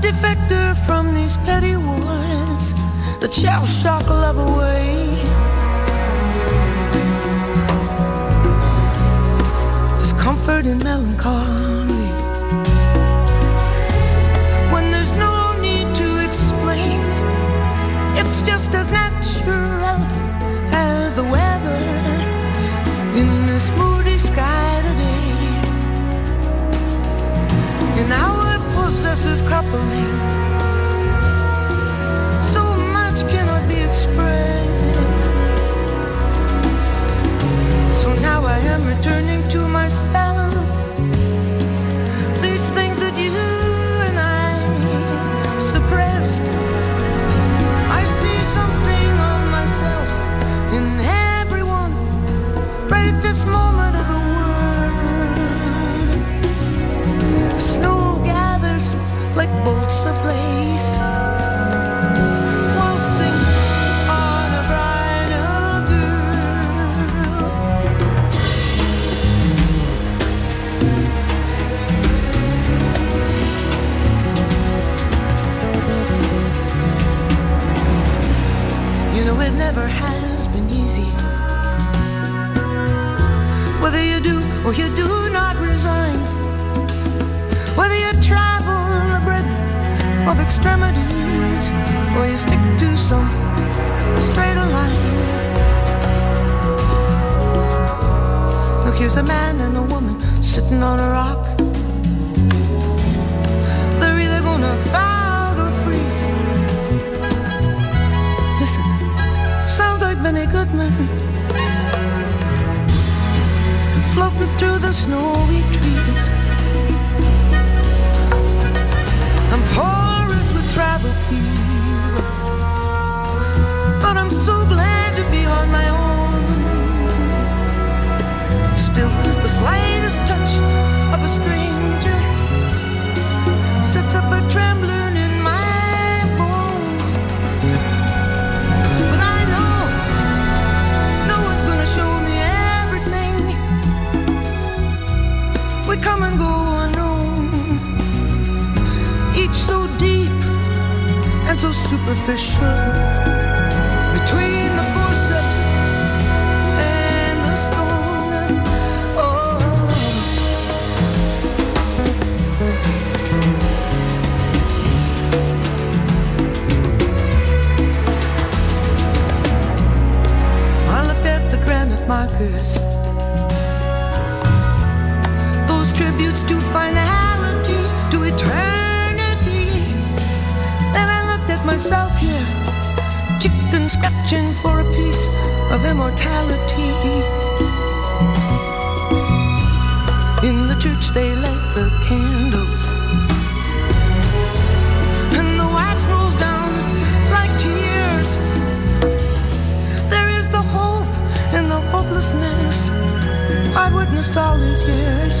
defector from these petty wars, the child shock love away. There's comfort in melancholy when there's no need to explain. It's just as natural as the weather in this moody sky today. And I possessive coupling. So much cannot be expressed. So now I am returning to myself. Floating through the snowy trees. I'm porous with travel fever, but I'm so glad to be on my own. Still, the slightest touch superficial. Between the forceps and the stone. Oh. I looked at the granite markers those tributes to finality, myself here, chicken scratching for a piece of immortality. In the church, they light the candles, and the wax rolls down like tears. There is the hope in the hopelessness I've witnessed all these years.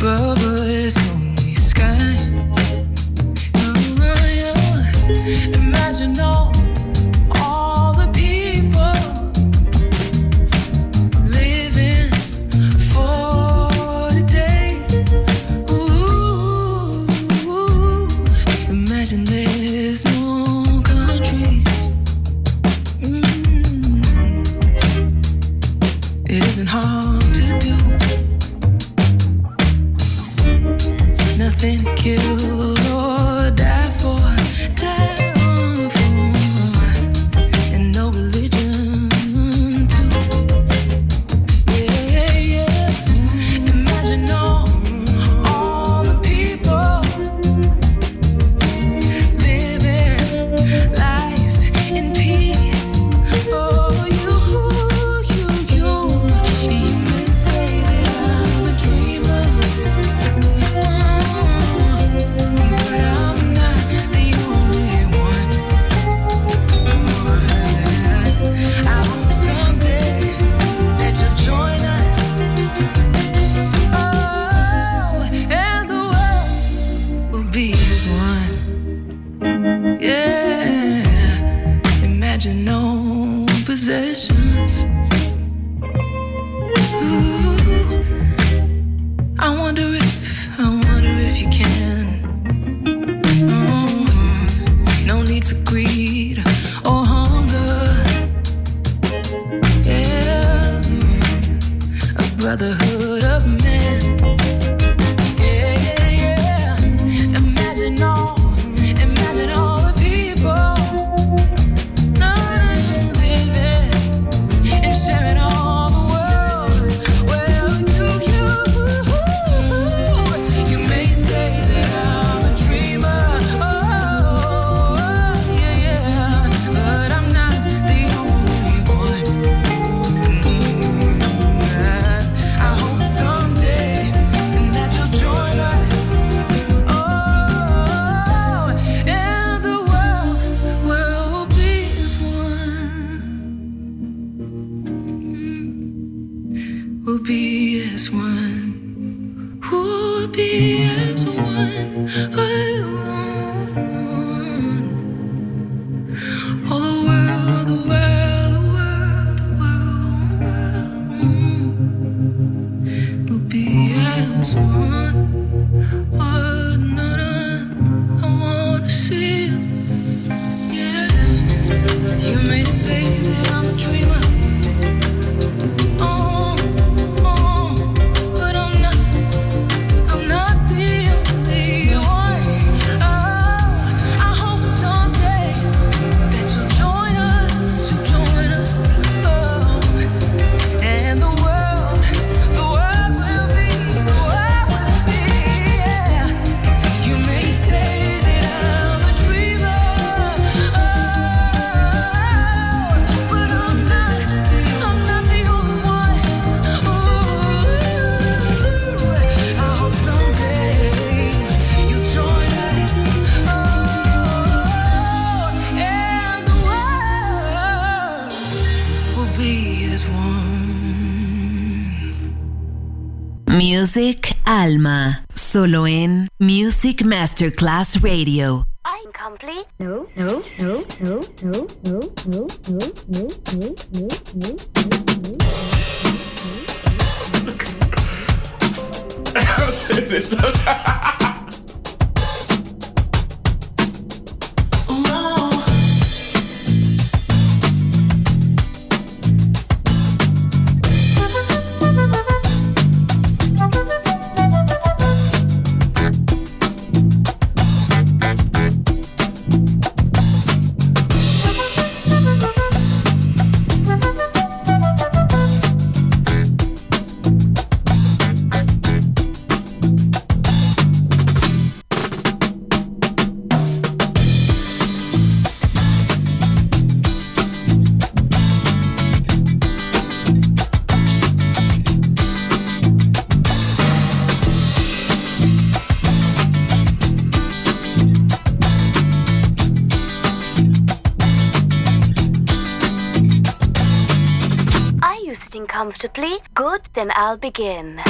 bubble is may say that Masterclass Radio. I'm complete. Oh, no, no, no, no, no, no, no, no, no, no, no, no, no, no, no, no, no. Comfortably? Good, then I'll begin.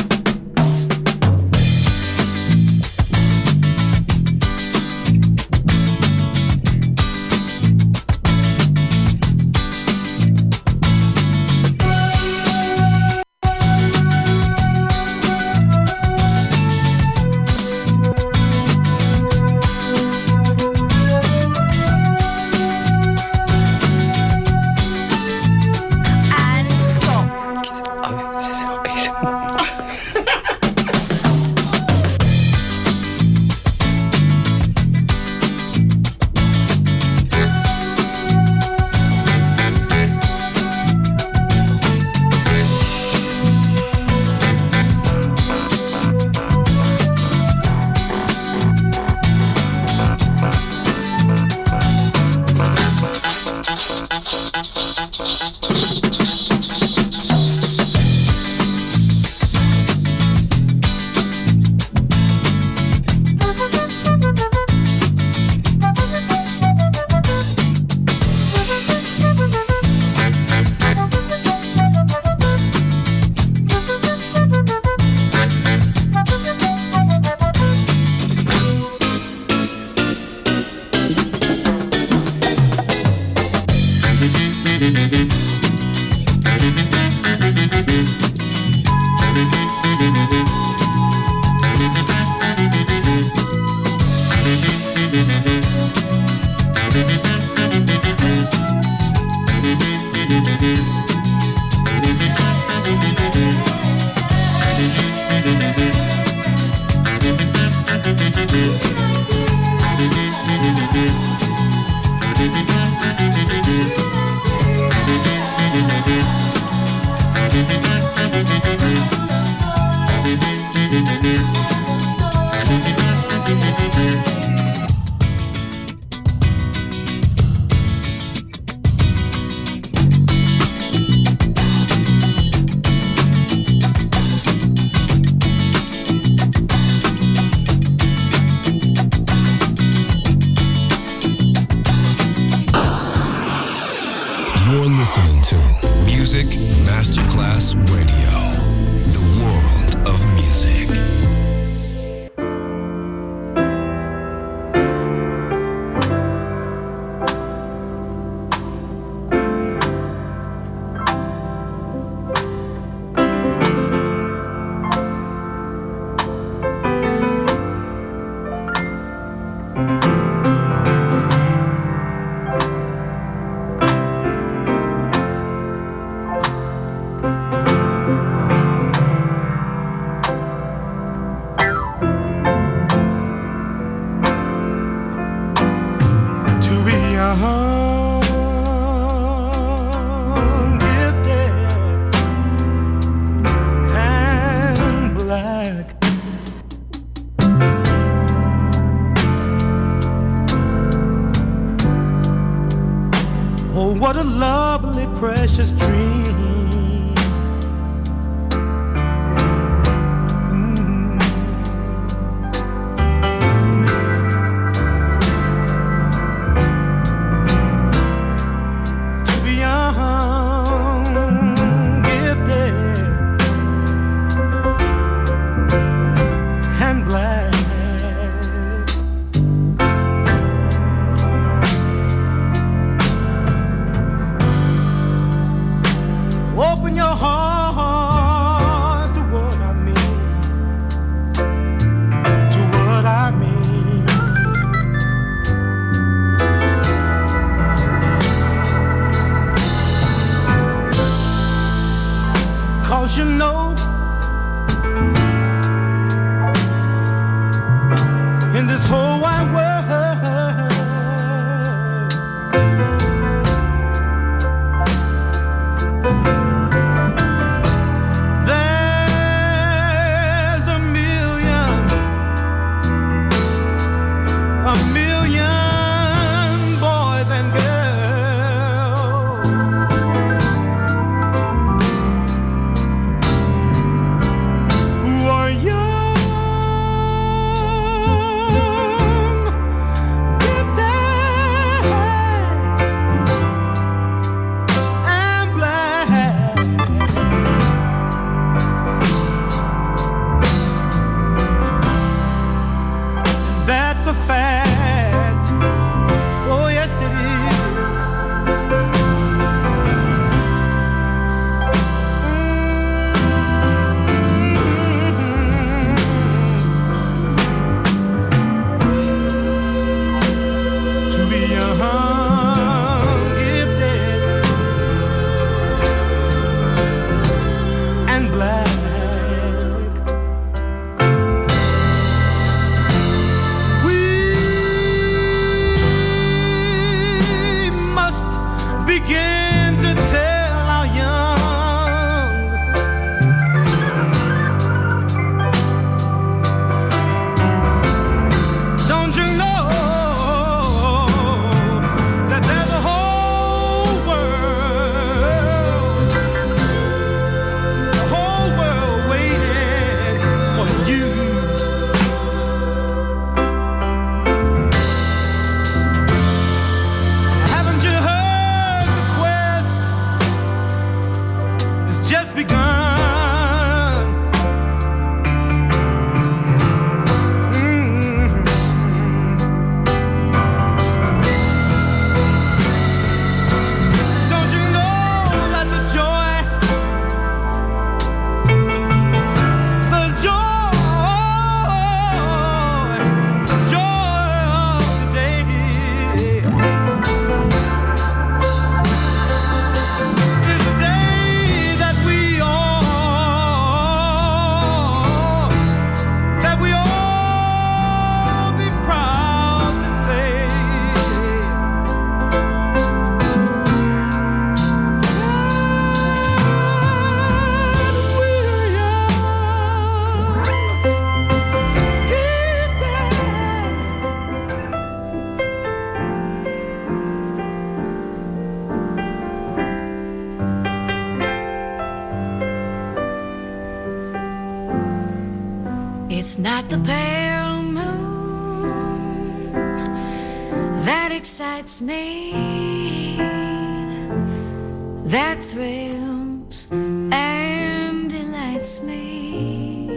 that thrills and delights me.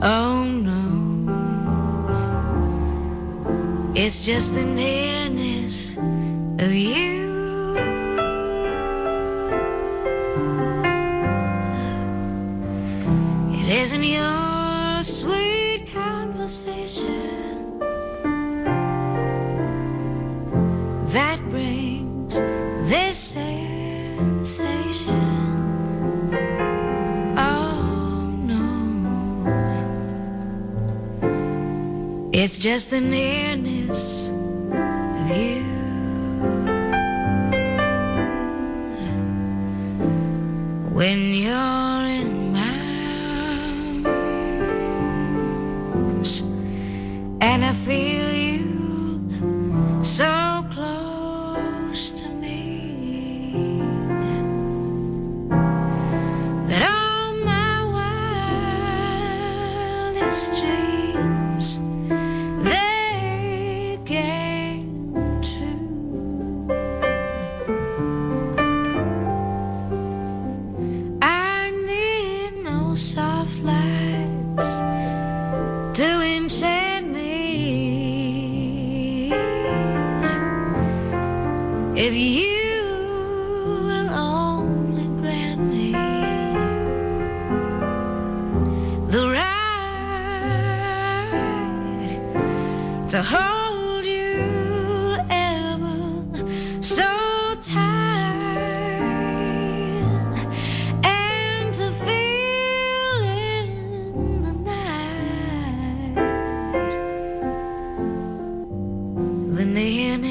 Oh no, it's just the nearness of you. It isn't your It's just the nearness of you. When you're in my arms, and I feel.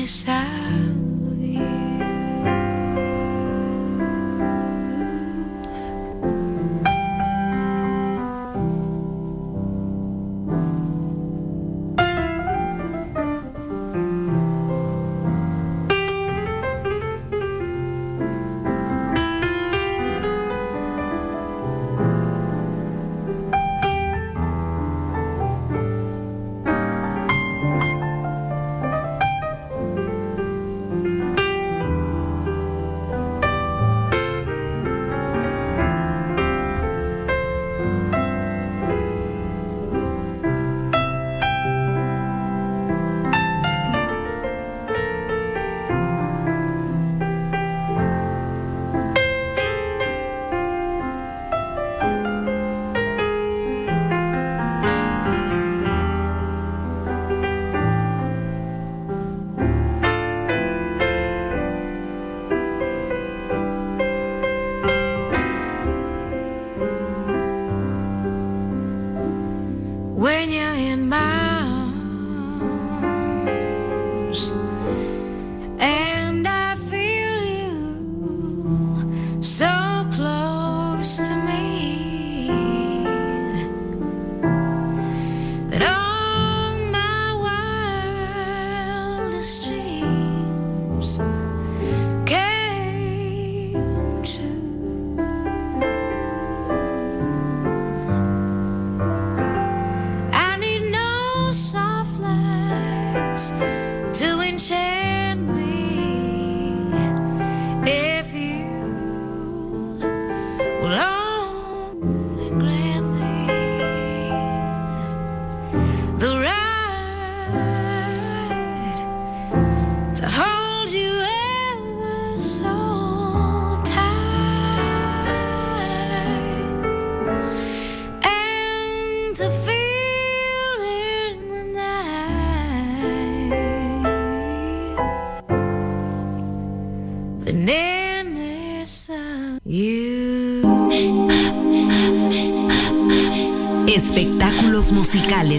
besar.